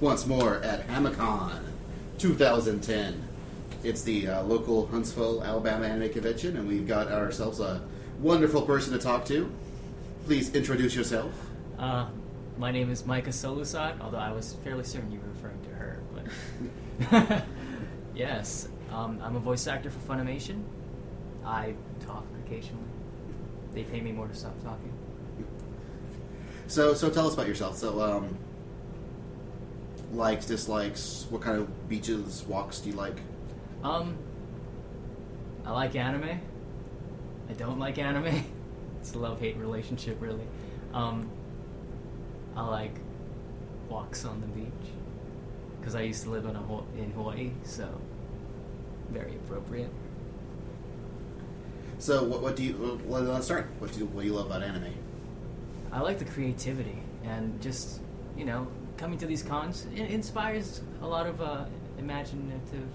Once more at Hamacon 2010. It's the uh, local Huntsville, Alabama anime convention, and we've got ourselves a wonderful person to talk to. Please introduce yourself. Uh, my name is Micah Solusod, although I was fairly certain you were referring to her. But yes, um, I'm a voice actor for Funimation. I talk occasionally. They pay me more to stop talking. So, so tell us about yourself. So, um, likes, dislikes, what kind of beaches, walks do you like? Um, I like anime. I don't like anime. It's a love-hate relationship, really. Um, I like walks on the beach because I used to live in, a, in Hawaii, so very appropriate. So, what, what do you? Well, let's start. What do you, what do you love about anime? I like the creativity and just you know coming to these cons inspires a lot of uh, imaginative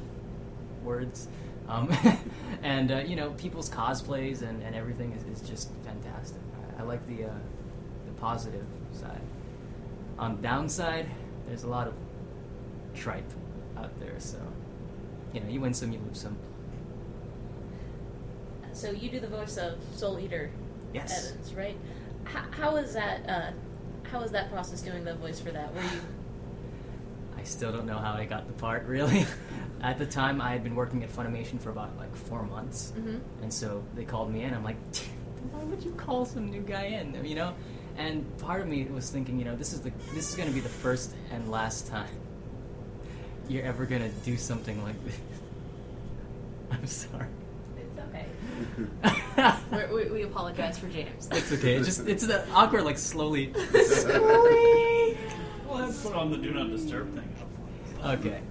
words um, and uh, you know people's cosplays and, and everything is, is just fantastic I, I like the uh, the positive side on downside there's a lot of tripe out there so you know you win some you lose some So you do the voice of Soul Eater Yes. Evans, right? How, how is that? Uh, was that process doing the voice for that? Were you? I still don't know how I got the part, really. At the time, I had been working at Funimation for about like four months, Mhm. and so they called me in. I'm like, why would you call some new guy in? You know, and part of me was thinking, you know, this is the this is going to be the first and last time you're ever going to do something like this. I'm sorry. It's okay. We're, we, we apologize for James. It's okay. It's just it's the awkward, like slowly. Well, let's put on the do not disturb thing. okay,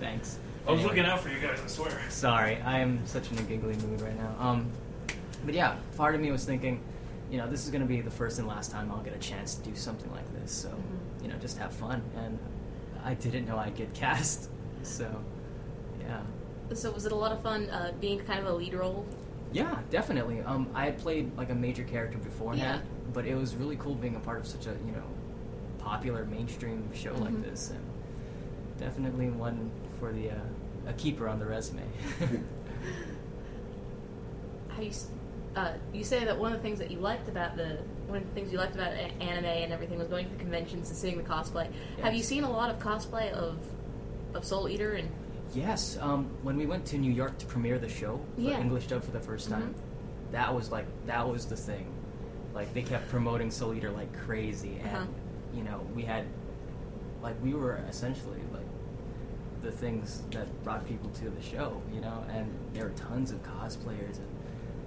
thanks. I was Anyway. looking out for you guys. I swear. Sorry, I am such in a giggly mood right now. Um, but yeah, part of me was thinking, you know, this is going to be the first and last time I'll get a chance to do something like this. So, Mhm. you know, just have fun. And I didn't know I'd get cast. So, yeah. So was it a lot of fun uh, being kind of a lead role? Yeah, definitely. Um, I had played like a major character beforehand, Yeah. but it was really cool being a part of such a you know popular mainstream show like Mhm. this, and definitely one for the uh, a keeper on the resume. How you? Uh, you say that one of the things that you liked about the one of the things you liked about anime and everything was going to the conventions and seeing the cosplay. Have you seen a lot of cosplay of of Soul Eater and? Yes, um, when we went to New York to premiere the show, the Yeah. English dub for the first time, that was like that was the thing. Like they kept promoting Soul Eater like crazy, and Uh-huh. you know we had like we were essentially like the things that brought people to the show, you know, and there were tons of cosplayers and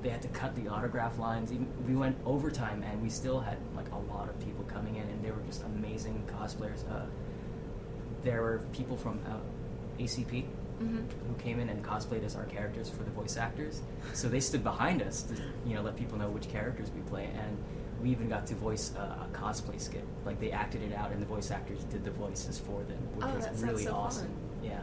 they had to cut the autograph lines. Even we went overtime and we still had like a lot of people coming in, and they were just amazing cosplayers. Uh, there were people from uh, ACP Mm-hmm. who came in and cosplayed as our characters for the voice actors. So they stood behind us to you know let people know which characters we play, and we even got to voice uh, a cosplay skit. Like they acted it out, and the voice actors did the voices for them, which Oh, was really so awesome. fun. Yeah.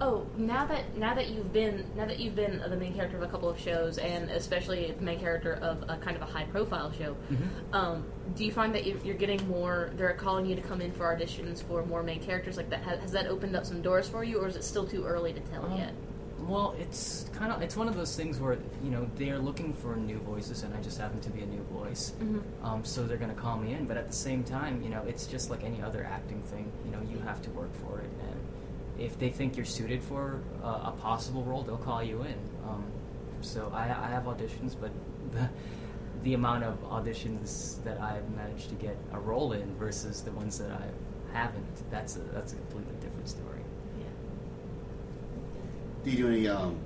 Oh, now that now that you've been now that you've been the main character of a couple of shows, and especially the main character of a kind of a high profile show, Mhm. um, do you find that you're, getting more? They're calling you to come in for auditions for more main characters like that. Has, that opened up some doors for you, or is it still too early to tell Um, yet? Well, it's kind of it's one of those things where you know they are looking for new voices, and I just happen to be a new voice. Mhm. Um, so they're going to call me in, but at the same time, you know, it's just like any other acting thing. You know, you have to work for it, and if they think you're suited for uh, a possible role, they'll call you in. Um, so I, I have auditions, but the, the amount of auditions that I've managed to get a role in versus the ones that I haven't, that's a, that's a completely different story. Yeah. Do you do any? Um,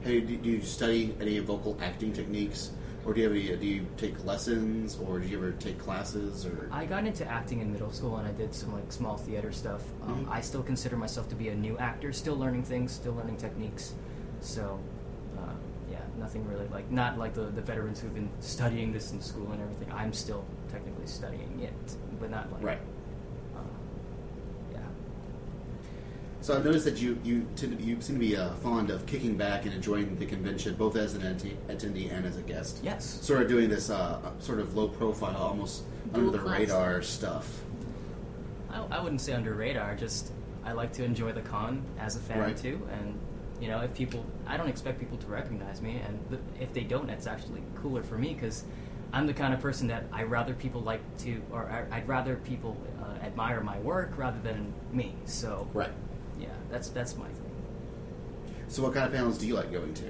hey, do, do you study any vocal acting techniques, or do you have any? Do you take lessons, or do you ever take classes, or? I got into acting in middle school and I did some like small theater stuff. Um, Mhm. I still consider myself to be a new actor, still learning things, still learning techniques. So, uh, yeah, nothing really like not like the, the veterans who've been studying this in school and everything. I'm still technically studying it, but not like Right. Uh, yeah. So I've noticed that you you tend to, you seem to be uh, fond of kicking back and enjoying the convention, both as an atte- attendee and as a guest. Yes. Sort of doing this uh, sort of low profile, almost under the class. radar stuff. I, I wouldn't say under radar. Just I like to enjoy the con as a fan Right. too, and you know if people, I don't expect people to recognize me, and th- if they don't, it's actually cooler for me because I'm the kind of person that I rather people like to, or I, I'd rather people uh, admire my work rather than me. So Right. Yeah, that's that's my thing. So, what kind of panels do you like going to?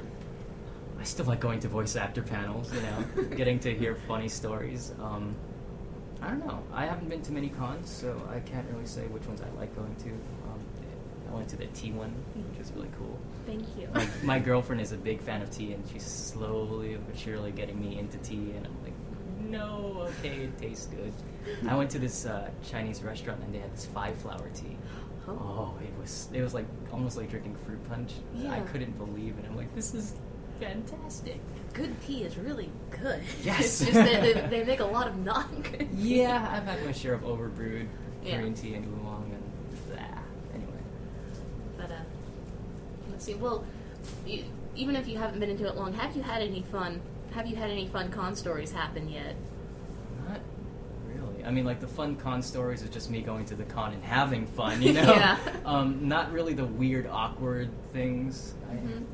I still like going to voice actor panels, you know, getting to hear funny stories. Um, I don't know. I haven't been to many cons, so I can't really say which ones I like going to. Um, I went to the tea one, which was really cool. Thank you. My, my girlfriend is a big fan of tea, and she's slowly but surely getting me into tea, and I'm like, no, okay, it tastes good. I went to this uh, Chinese restaurant, and they had this five flower tea. Oh. Oh, it was it was like almost like drinking fruit punch. I couldn't believe it. I'm like, this is fantastic. Good tea is really good. Yes. it's just that they, they make a lot of non good. Yeah, I've had my share of overbrewed Yeah. green tea and oolong and ah, anyway. But uh, let's see. Well, you, even if you haven't been into it long, have you had any fun? Have you had any fun con stories happen yet? Not really. I mean, like the fun con stories is just me going to the con and having fun, you know. Yeah. Um, not really the weird, awkward things. I, Mhm.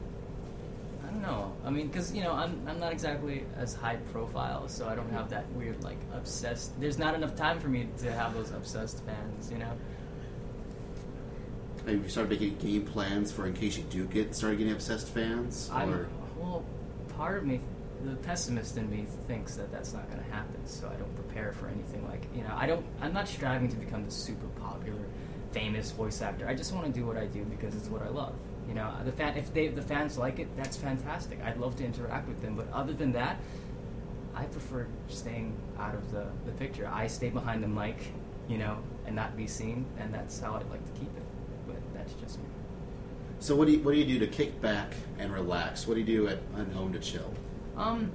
I don't know. I mean, because you know, I'm I'm not exactly as high profile, so I don't have that weird like obsessed. There's not enough time for me to have those obsessed fans, you know. Maybe you started making game plans for in case you do get started getting obsessed fans, I'm or well, part of me, the pessimist in me, thinks that that's not going to happen. So I don't prepare for anything like you know. I don't. I'm not striving to become the super popular, famous voice actor. I just want to do what I do because it's what I love. You know, the fan. If they, the fans like it, that's fantastic. I'd love to interact with them. But other than that, I prefer staying out of the, the picture. I stay behind the mic, you know, and not be seen, and that's how I'd like to keep it. But that's just me. so what do you what do you do to kick back and relax? What do you do at, at home to chill? Um,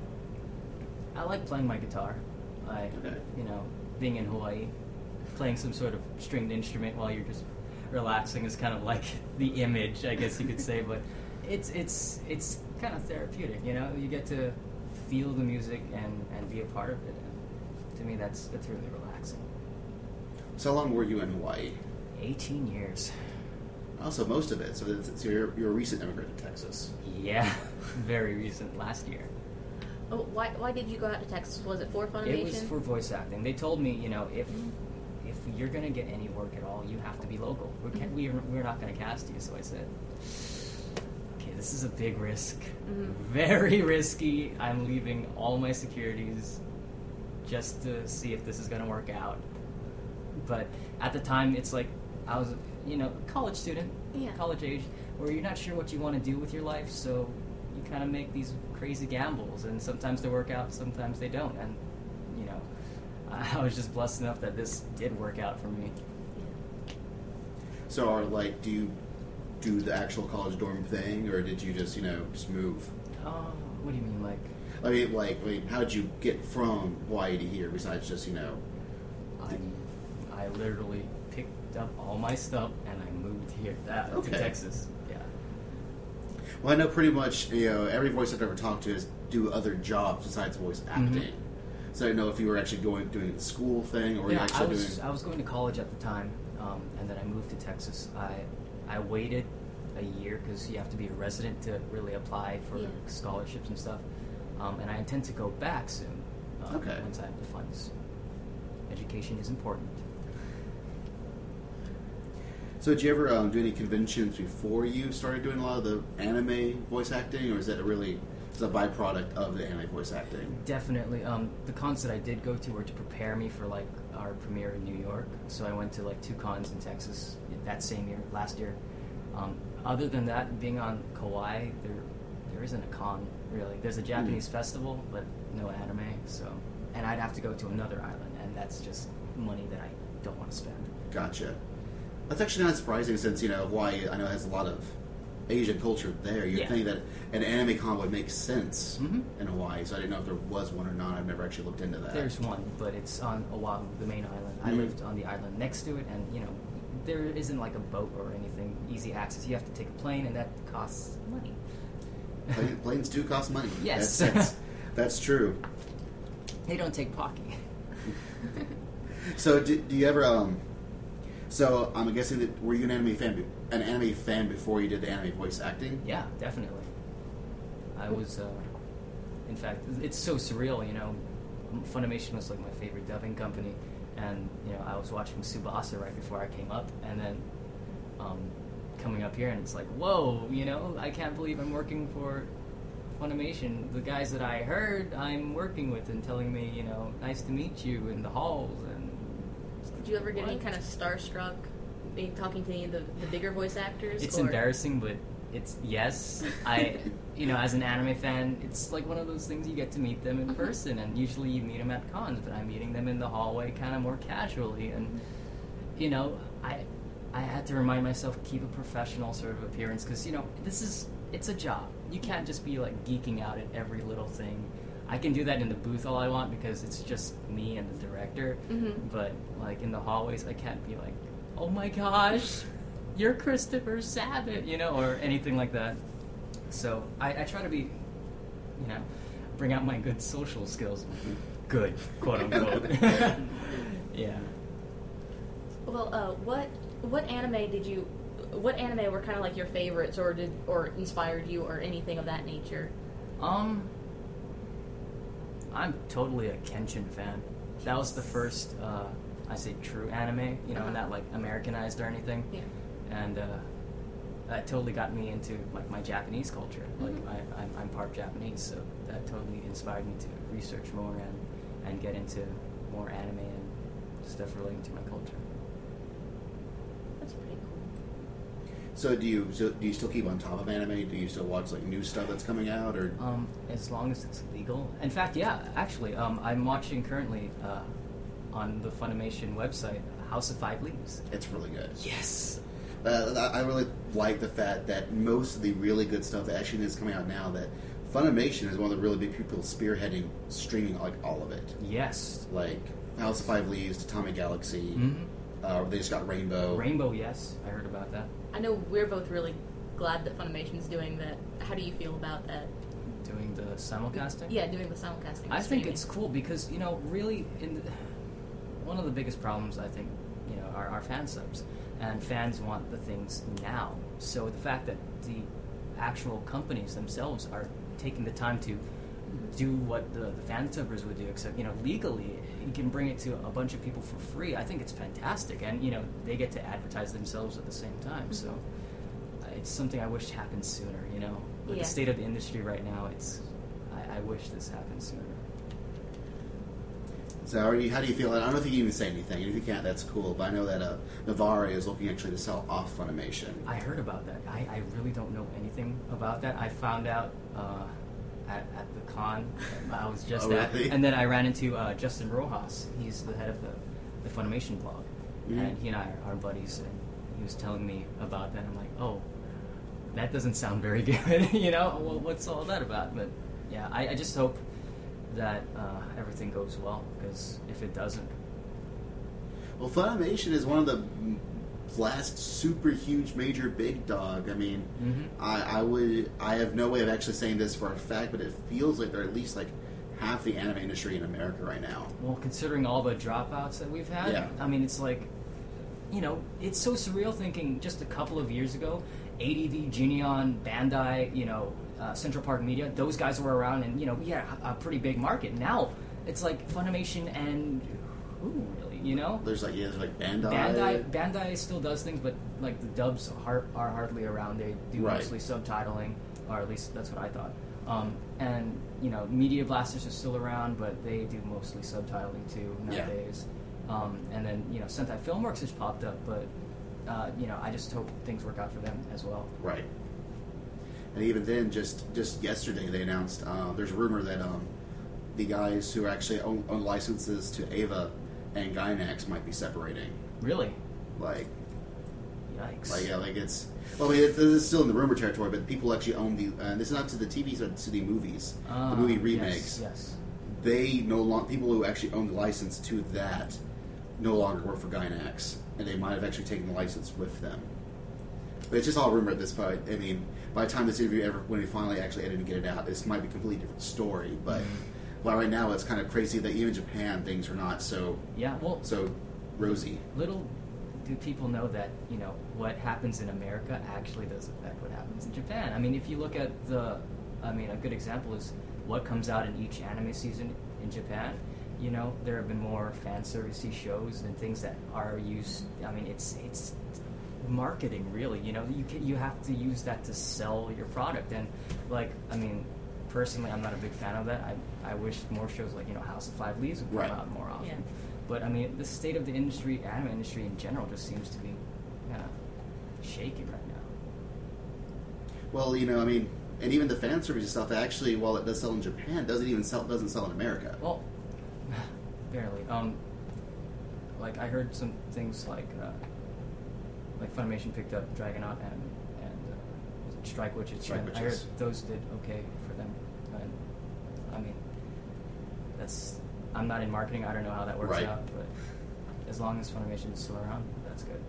I like playing my guitar. I, Okay. you know, being in Hawaii, playing some sort of stringed instrument while you're just relaxing is kind of like the image, I guess you could say. But it's it's it's kind of therapeutic. You know, you get to feel the music and and be a part of it. And to me, that's that's really relaxing. So how long were you in Hawaii? 18 years. Also, most of it. So, so you're, you're a recent immigrant to Texas. Yeah, very recent. Last year. Oh, why, why did you go out to Texas? Was it for Funimation? It was for voice acting. They told me, you know, if if you're gonna get any work at all, you have to be local. We can't, we're we're not gonna cast you. So I said, okay, this is a big risk, Mhm. very risky. I'm leaving all my securities just to see if this is gonna work out. But at the time, it's like I was, you know, a college student, Yeah. college age, where you're not sure what you want to do with your life, so you kind of make these crazy gambles, and sometimes they work out, sometimes they don't, and you know, I was just blessed enough that this did work out for me. So, are like, do you do the actual college dorm thing, or did you just you know just move? Oh, what do you mean, like? I mean, like, I mean, how did you get from Hawaii to here? Besides just you know, I, I literally picked up all my stuff and I moved here that, Okay. to Texas. Yeah. well, I know pretty much you know every voice I've ever talked to is do other jobs besides voice acting. So I don't know if you were actually going doing the school thing, or were you yeah, I actually was doing. I was going to college at the time, um, and then I moved to Texas. I I waited a year because you have to be a resident to really apply for Yeah. scholarships and stuff. Um, and I intend to go back soon. Um, Okay. Once I have the funds. Education is important. So did you ever um, do any conventions before you started doing a lot of the anime voice acting, or is that a really is a byproduct of the anime voice acting? Definitely. Um, the cons that I did go to were to prepare me for like our premiere in New York. So I went to like two cons in Texas that same year, last year. Um, other than that, being on Kauai, there there isn't a con really. There's a Japanese festival, but no anime. So, and I'd have to go to another island, and that's just money that I don't want to spend. Gotcha. That's actually not surprising since you know Hawaii. I know has a lot of Asian culture there. You'd Yeah. think that an anime con would make sense Mhm. in Hawaii. So I didn't know if there was one or not. I've never actually looked into that. There's one, but it's on Oahu, the main island. I Mhm. lived on the island next to it, and you know, there isn't like a boat or anything easy access. You have to take a plane, and that costs money. Planes do cost money. Yes. that's, that's, that's true. They don't take pocky. So do, do you ever um So I'm guessing that were you an anime fan? be- An anime fan before you did the anime voice acting? Yeah, definitely. I was, uh, in fact, it's so surreal, you know. Funimation was like my favorite dubbing company, and you know I was watching Tsubasa right before I came up, and then um, coming up here, and it's like, whoa, you know, I can't believe I'm working for Funimation. The guys that I heard I'm working with and telling me, you know, nice to meet you in the halls, Did you ever get any kind of starstruck being talking to any of the, the bigger voice actors? It's or- embarrassing, but it's yes. I, you know, as an anime fan, it's like one of those things you get to meet them in Mhm. person, and usually you meet them at cons, but I'm meeting them in the hallway, kind of more casually, and you know, I, I had to remind myself keep a professional sort of appearance because you know this is it's a job. You can't just be like geeking out at every little thing. I can do that in the booth all I want because it's just me and the director. Mhm. But like in the hallways, I can't be like, "Oh my gosh, you're Christopher Sabat," you know, or anything like that. So I, I try to be, you know, bring out my good social skills. Good, quote unquote. yeah. Well, uh, what what anime did you? What anime were kind of like your favorites, or did or inspired you, or anything of that nature? Um, I'm totally a Kenshin fan. That was the first, uh, I say, true anime. You know, Uh-huh. not like Americanized or anything. Yeah. And uh, that totally got me into like my Japanese culture. Like Mhm. I, I'm, I'm part Japanese, so that totally inspired me to research more and and get into more anime and stuff relating to my culture. That's pretty cool. So do you so do you still keep on top of anime? Do you still watch like new stuff that's coming out, or Um, as long as it's legal. In fact, yeah, actually, um, I'm watching currently uh, on the Funimation website House of Five Leaves. it's really good? Yes. Uh, I really like the fact that most of the really good stuff that actually is coming out now that Funimation is one of the really big people spearheading streaming like all of it. Yes. Like House of Five Leaves, Atomic Galaxy. hmm Uh, they just got Rainbow. Rainbow, yes, I heard about that. I know we're both really glad that Funimation's doing that. How do you feel about that? Doing the simulcasting. Yeah, doing the simulcasting. I think it's cool because you know, really, in the, one of the biggest problems I think you know are, are fan subs, and fans want the things now. So the fact that the actual companies themselves are taking the time to do what the, the fan subbers would do, except you know legally you can bring it to a bunch of people for free. I think it's fantastic, and you know they get to advertise themselves at the same time. So uh, it's something I wish happened sooner. You know, with Yeah. the state of the industry right now, it's I, I wish this happened sooner. So how, are you, how do you feel? I don't think you can even say anything. If you can't, that's cool. But I know that uh, Navarre is looking actually to sell off Funimation. I heard about that. I, I really don't know anything about that. I found out uh, at, at the con I was just Oh, at, really? and then I ran into uh, Justin Rojas. He's the head of the, the Funimation blog, Mhm. and he and I are, are buddies. And he was telling me about that. I'm like, oh, that doesn't sound very good. you know, well, what's all that about? But yeah, I, I just hope that uh, everything goes well because if it doesn't, Well, Funimation is one of the last super huge major big dog. I mean, Mhm. I, I would I have no way of actually saying this for a fact, but it feels like they're at least like half the anime industry in America right now. Well, considering all the dropouts that we've had, Yeah. I mean, it's like, you know, it's so surreal thinking just a couple of years ago, ADV, Geneon, Bandai, you know, uh, Central Park Media, those guys were around and, you know, we had a, a pretty big market. Now, it's like Funimation and who, really, you know? There's like yeah, there's like Bandai. Bandai, Bandai still does things, but like the dubs are, are hardly around. They do Right. mostly subtitling, or at least that's what I thought. Um, and you know, Media Blasters is still around, but they do mostly subtitling too Yeah. nowadays. Um, and then you know, Sentai Filmworks has popped up, but uh, you know, I just hope things work out for them as well. Right. And even then, just just yesterday, they announced uh, there's a rumor that um, the guys who actually own, own licenses to Eva and Gainax might be separating. Really, Like, yikes! like yeah, like it's. Well, I mean, it, this is still in the rumor territory, but people actually own the. Uh, this is not to the TV, but to the movies, Ah, the movie yes, remakes. Yes. They no longer people who actually own the license to that no longer work for Gainax, and they might have actually taken the license with them. But it's just all rumor at this point. I mean, by the time this interview ever, when we finally actually edit and get it out, this might be a completely different story. But, But right now, it's kind of crazy that even Japan things are not so Yeah. Well, so rosy. little do people know that you know what happens in America actually does affect what happens in Japan? I mean, if you look at the, I mean, a good example is what comes out in each anime season in Japan. You know, there have been more fan servicey shows and things that are used. I mean, it's it's marketing really. You know, you can, you have to use that to sell your product. And like, I mean, personally, I'm not a big fan of that. I I wish more shows like you know House of Five Leaves would come Right. out more often. Yeah. But I mean, the state of the industry, anime industry in general, just seems to be kind of shaky right now. Well, you know, I mean, and even the fan service stuff actually, while it does sell in Japan, doesn't even sell doesn't sell in America. Well, barely. Um, like I heard some things like uh, like Funimation picked up Dragonaut and and uh, was it Strike Witches. Strike and I heard those did okay for them. And I mean, that's I'm not in marketing. I don't know how that works Right. out, but as long as Funimation is still around, that's good.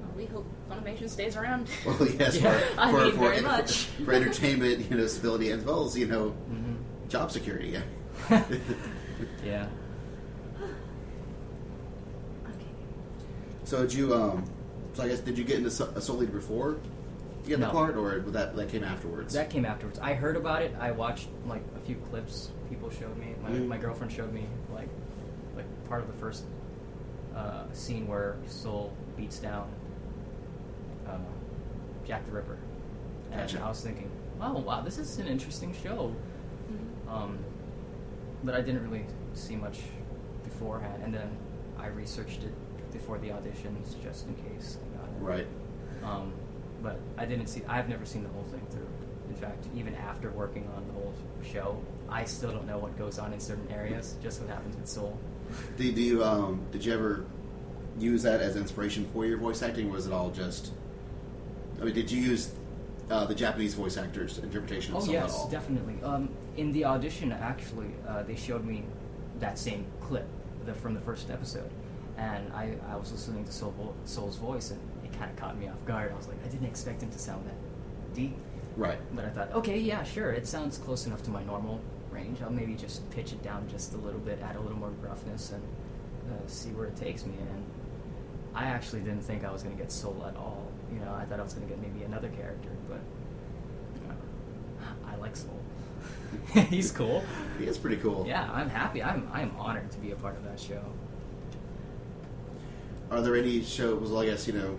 Well, we hope Funimation stays around. Well, yes, Yeah. for, I for, mean, for, very for- much. for entertainment, you know, stability as well as you know, hmm job security. Yeah. yeah. Okay. so did you? Um, so I guess did you get into So- Soul Eater before you got the part, or that that came afterwards? That came afterwards. I heard about it. I watched like a few clips people showed me. My, Mhm. my girlfriend showed me like like part of the first uh, scene where Soul beats down uh, Jack the Ripper, and Gotcha. I was thinking, oh wow, this is an interesting show. Mhm. Um, but I didn't really see much beforehand, and then I researched it before the auditions just in case. I got it. right. Um, but I didn't see. I've never seen the whole thing through. In fact, even after working on the whole show, I still don't know what goes on in certain areas. Just what happens with Soul. Did, do you um, did you ever use that as inspiration for your voice acting? Or was it all just? I mean, did you use uh, the Japanese voice actors' interpretation of Oh yes, definitely. Um, in the audition, actually, uh, they showed me that same clip the, from the first episode, and I, I was listening to Soul, Soul's voice, and it kind of caught me off guard. I was like, I didn't expect him to sound that deep. Right. But I thought, okay, yeah, sure, it sounds close enough to my normal range. I'll maybe just pitch it down just a little bit, add a little more gruffness, and uh, see where it takes me. And I actually didn't think I was going to get Soul at all. You know, I thought I was going to get maybe another character, but uh, I like Soul. He's cool. He is pretty cool. Yeah, I'm happy. I'm I'm honored to be a part of that show. Are there any shows? Well, I guess you know.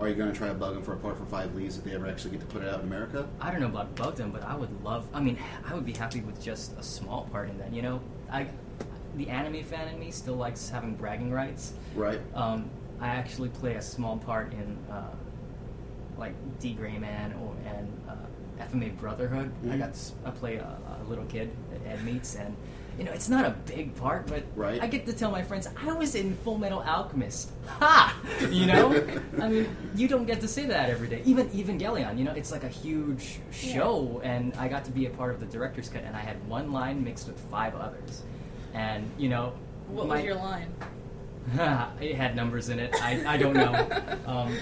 Are you going to try to bug them for a part for Five Leaves if they ever actually get to put it out in America? I don't know about bug them, but I would love. I mean, I would be happy with just a small part in that. You know, I the anime fan in me still likes having bragging rights. Right. Um, I actually play a small part in uh, like D Gray Man or and uh, FMA Brotherhood. I Mhm. got I play a, a little kid that Ed meets, and you know it's not a big part, but Right. I get to tell my friends I was in Full Metal Alchemist. Ha! You know, I mean, you don't get to say that every day. Even Evangelion, you know, it's like a huge show, and I got to be a part of the director's cut, and I had one line mixed with five others, and you know, What my- was your line? it had numbers in it. I, I don't know. Um,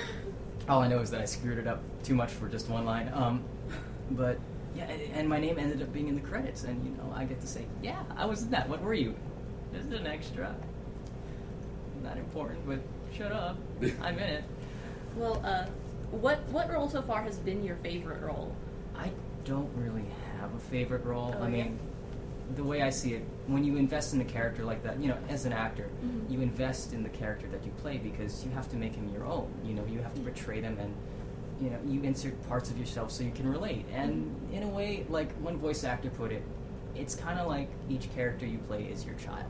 all I know is that I screwed it up too much for just one line. Um, but yeah, and, and my name ended up being in the credits, and you know I get to say, yeah, I was in that. What were you? This is an extra. Not important, but shut up. I'm in it. Well, uh, what what role so far has been your favorite role? I don't really have a favorite role. Oh, I yeah? mean, the way I see it, when you invest in a character like that, you know, as an actor, Mhm. you invest in the character that you play because you have to make him your own. You know, you have to portray them and you know, you insert parts of yourself so you can relate. And in a way, like one voice actor put it, it's kind of like each character you play is your child.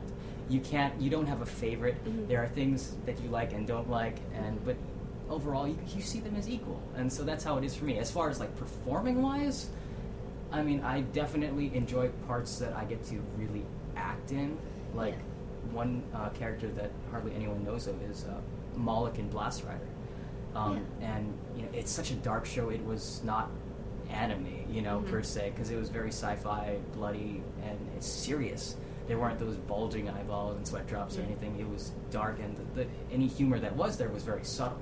You can't, you don't have a favorite. Mhm. There are things that you like and don't like, and but overall, you, you see them as equal. And so that's how it is for me. As far as like performing wise, I mean, I definitely enjoy parts that I get to really act in. Like one uh, character that hardly anyone knows of is uh, Moloch in Blassreiter. Um, And you know, it's such a dark show. It was not anime, you know, Mhm. per se, because it was very sci-fi, bloody, and it's serious. There weren't those bulging eyeballs and sweat drops or anything. It was dark, and the, the, any humor that was there was very subtle.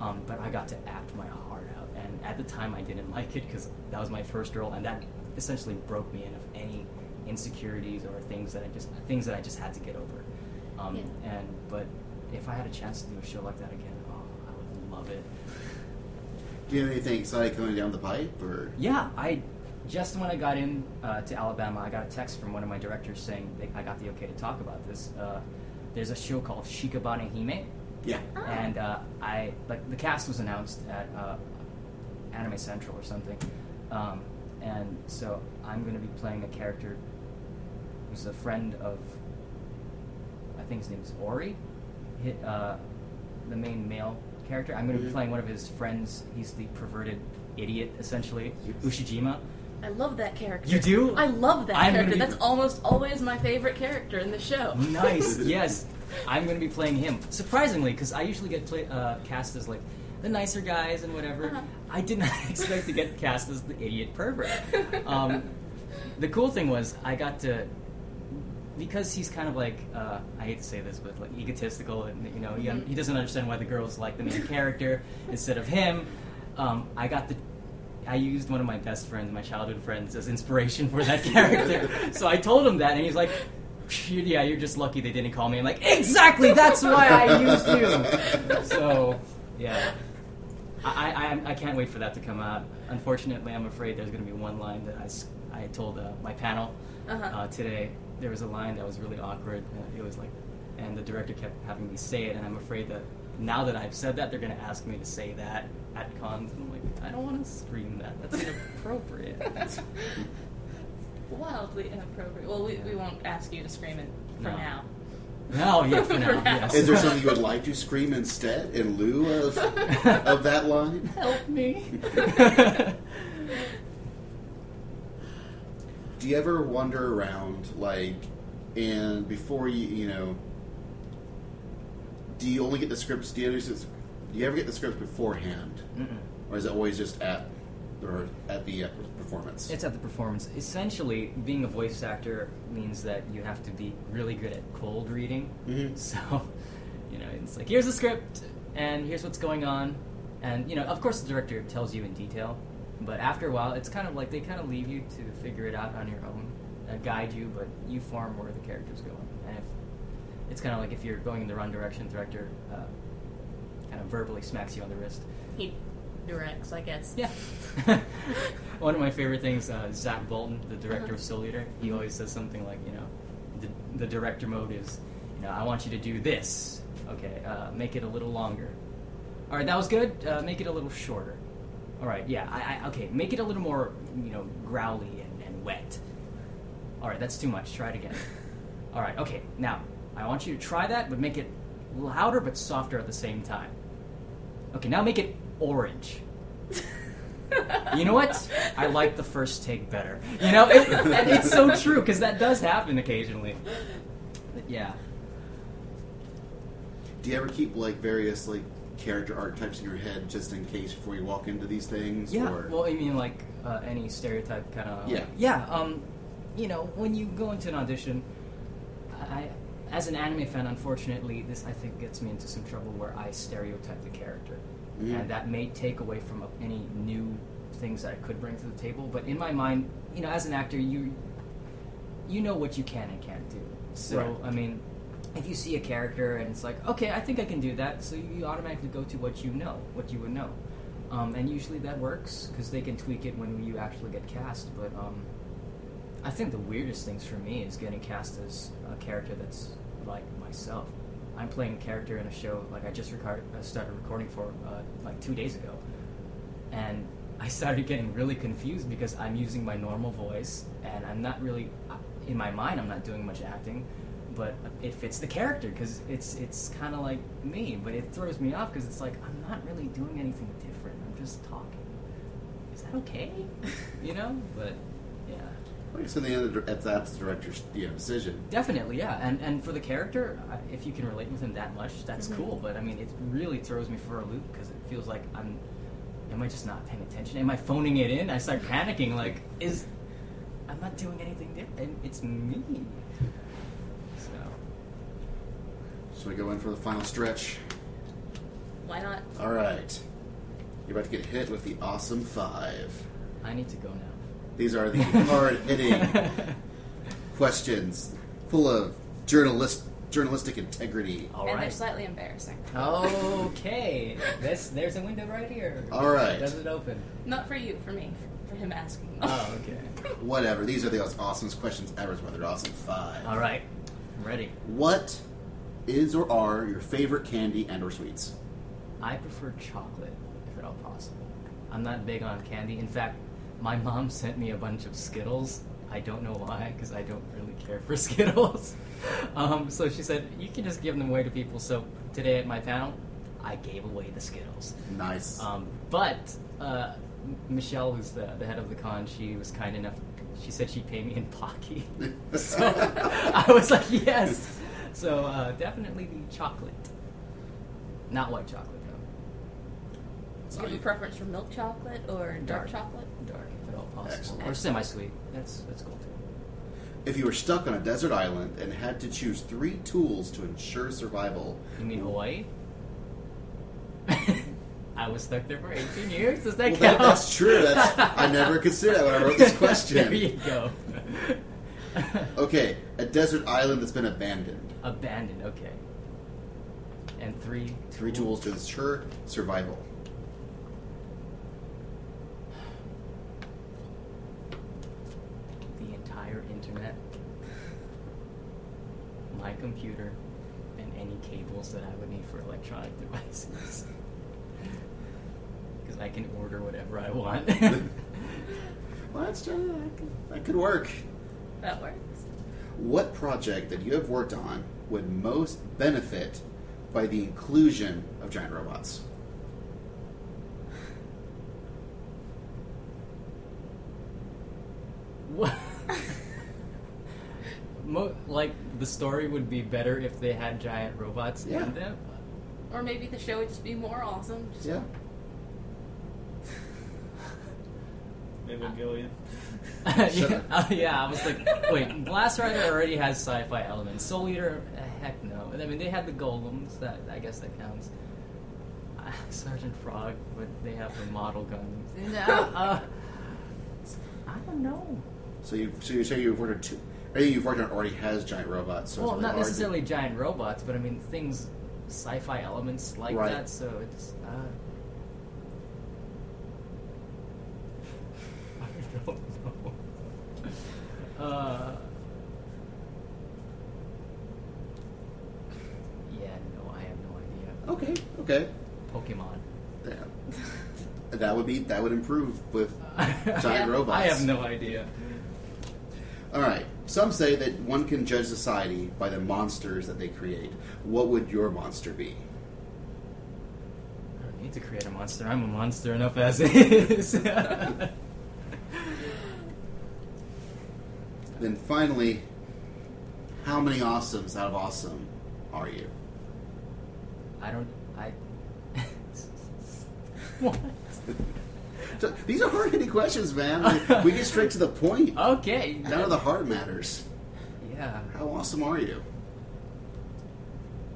Um, but I got to act my heart out, and at the time I didn't like it because that was my first role, and that essentially broke me in of any insecurities or things that I just things that I just had to get over. Um, Yeah. And but if I had a chance to do a show like that again, Do you have anything exciting coming down the pipe, or? Yeah, I just when I got in uh, to Alabama, I got a text from one of my directors saying that I got the okay to talk about this. Uh, there's a show called Shikabane Hime, yeah? and uh, I like the cast was announced at uh, Anime Central or something, um, and so I'm going to be playing a character who's a friend of I think his name is Ori, Hi uh, the main male character. I'm going to be playing one of his friends. He's the perverted idiot, essentially, Ushijima. I love that character. You do? I love that I'm character. be- That's almost always my favorite character in the show. Nice. yes, I'm going to be playing him. Surprisingly, because I usually get play, uh, cast as like the nicer guys and whatever. Uh-huh. I did not expect to get cast as the idiot pervert. Um, the cool thing was I got to because he's kind of like uh, I hate to say this, but like egotistical, and you know he, he doesn't understand why the girls like the main character instead of him. Um, I got the I used one of my best friends, my childhood friends, as inspiration for that character. so I told him that, and he's like, "Yeah, you're just lucky they didn't call me." I'm like, "Exactly, that's why I used you." So yeah. I, I, I can't wait for that to come out. Unfortunately, I'm afraid there's going to be one line that I, I told uh, my panel Uh-huh. uh, today. There was a line that was really awkward. Uh, it was like, and the director kept having me say it, and I'm afraid that now that I've said that, they're going to ask me to say that at cons. And I'm like, I don't want to scream that. That's inappropriate. That's Wildly inappropriate. Well, we, we won't ask you to scream it for No. now. no, yeah, for now, For now. yes. Is there something you would like to scream instead in lieu of of that line? Help me. Do you ever wander around like, and before you you know, do you only get the scripts? Do you, ever, do you ever get the scripts beforehand, Mm-mm. or is it always just at or at the uh, performance? It's at the performance. Essentially, being a voice actor means that you have to be really good at cold reading. Mhm. So, you know, it's like here's the script, and here's what's going on, and you know, of course, the director tells you in detail, but after a while, it's kind of like they kind of leave you to figure it out on your own, uh, guide you, but you form where the character's going. And if it's kind of like if you're going in the wrong direction, the director uh, kind of verbally smacks you on the wrist. He directs, I guess. Yeah. One of my favorite things, uh, Zach Bolton, the director of Soul Eater, he always says something like, you know, the, the director mode is, you know, I want you to do this. Okay, uh, make it a little longer. All right, that was good. Uh, make it a little shorter. All right, yeah, I, I, okay, make it a little more, you know, growly and, and wet. All right, that's too much. Try it again. All right, okay, now I want you to try that, but make it louder but softer at the same time. Okay, now make it orange. You know what? I like the first take better. You know, it, and it's so true because that does happen occasionally. But yeah. Do you ever keep like various like character archetypes in your head just in case before you walk into these things? Yeah. Or... Well, I mean, like uh, any stereotype kind of. Yeah. Yeah. Um, you know, when you go into an audition, I, as an anime fan, unfortunately, this I think gets me into some trouble where I stereotype the character, Mm. and that may take away from any new things that I could bring to the table. But in my mind, you know, as an actor, you you know what you can and can't do. So Right. I mean, if you see a character and it's like, okay, I think I can do that, so you automatically go to what you know, what you would know, um, and usually that works because they can tweak it when you actually get cast. But um, I think the weirdest things for me is getting cast as a character that's like myself. I'm playing a character in a show like I just record, uh, started recording for uh, like two days ago, and I started getting really confused because I'm using my normal voice and I'm not really uh, in my mind. I'm not doing much acting, but it fits the character because it's it's kind of like me. But it throws me off because it's like I'm not really doing anything different. I'm just talking. Is that okay? you know? But yeah. I guess in the end, that's that's the director's you know, decision. Definitely, yeah, and and for the character, if you can relate with him that much, that's Mhm. cool. But I mean, it really throws me for a loop because it feels like I'm. Am I just not paying attention? Am I phoning it in? I start panicking. Like, is I'm not doing anything different. It's me. So So we go in for the final stretch. Why not? All right, you're about to get hit with the awesome five. I need to go now. These are the hard hitting questions, full of journalist journalistic integrity. All and they're slightly embarrassing. Okay. This there's a window right here. All right. Does it open? Not for you, for me, for, for him asking. me. Oh, okay. Whatever. These are the awesome questions ever. Is why they're awesome five. All right. I'm ready. What is or are your favorite candy and or sweets? I prefer chocolate, if at all possible. I'm not big on candy. In fact, my mom sent me a bunch of Skittles. I don't know why, because I don't really care for Skittles. um, so she said, you can just give them away to people. So today at my panel, I gave away the Skittles. Nice. Um, but uh, Michelle, who's the, the head of the con, she was kind enough. She said she'd pay me in Pocky. so I was like, yes. So uh, definitely the chocolate, not white chocolate though. Do you have a preference for milk chocolate or dark, chocolate? Dark, if at all possible, Excellent. or semi-sweet. That's that's cool too. if you were stuck on a desert island and had to choose three tools to ensure survival, You mean Hawaii? I was stuck there for 18 years. Does that well, count? that, that's true. That's, I never considered that when I wrote this question. there question. you go. Okay, a desert island that's been abandoned. Abandoned. Okay. And three. Three tools to ensure survival. the entire internet, my computer, and any cables that I would need for electronic devices. Because I can order whatever I want. Well, that's that could, that could work. That works. What project that you have worked on would most benefit by the inclusion of giant robots? what? Mo- like the story would be better if they had giant robots Yeah. in them. Or maybe the show would just be more awesome. Just Yeah. Evangelion. yeah, uh, yeah, I was like, wait, Blassreiter already has sci-fi elements. Soul Eater, uh, heck no. I mean, they had the golems. That I guess that counts. Uh, Sergeant Frog, but they have the model guns. No, uh, I don't know. So you so you say you've worked on two. Anything you've worked on already has giant robots. So well, really not hard to- necessarily giant robots, but I mean things, sci-fi elements like Right. that. So it's. Uh, I don't know. Uh, yeah, no, I have no idea. Okay. Okay. Pokemon. Yeah. that would be that would improve with giant Yeah. robots. I have no idea. All right. Some say that one can judge society by the monsters that they create. What would your monster be? I don't need to create a monster. I'm a monster enough as is. Then finally, how many awesomes out of awesome are you? I don't. I. what? So, these are hard hitting questions, man. We, we get straight to the point. Okay. None of the hard matters. Yeah. How awesome are you?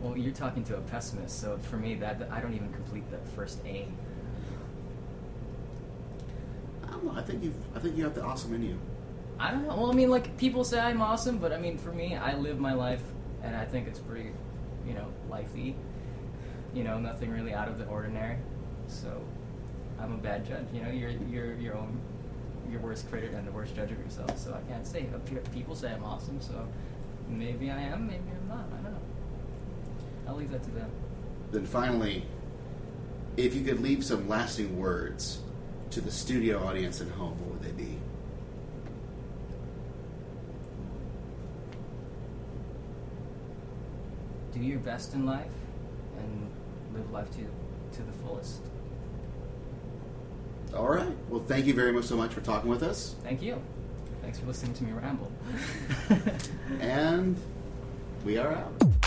Well, you're talking to a pessimist, so for me, that I don't even complete the first A. I don't know. I think you. I think you have the awesome in you. I don't know. Well, I mean, like people say I'm awesome, but I mean, for me, I live my life, and I think it's pretty, you know, lifey. You know, nothing really out of the ordinary. So, I'm a bad judge. You know, you're you're your own, your worst critic and the worst judge of yourself. So I can't say. People say I'm awesome, so maybe I am, maybe I'm not. I don't know. I'll leave that to them. Then finally, if you could leave some lasting words to the studio audience at home, what would they be? Do your best in life, and live life to to the fullest. All right. Well, thank you very much so much for talking with us. Thank you. Thanks for listening to me ramble. And we are out.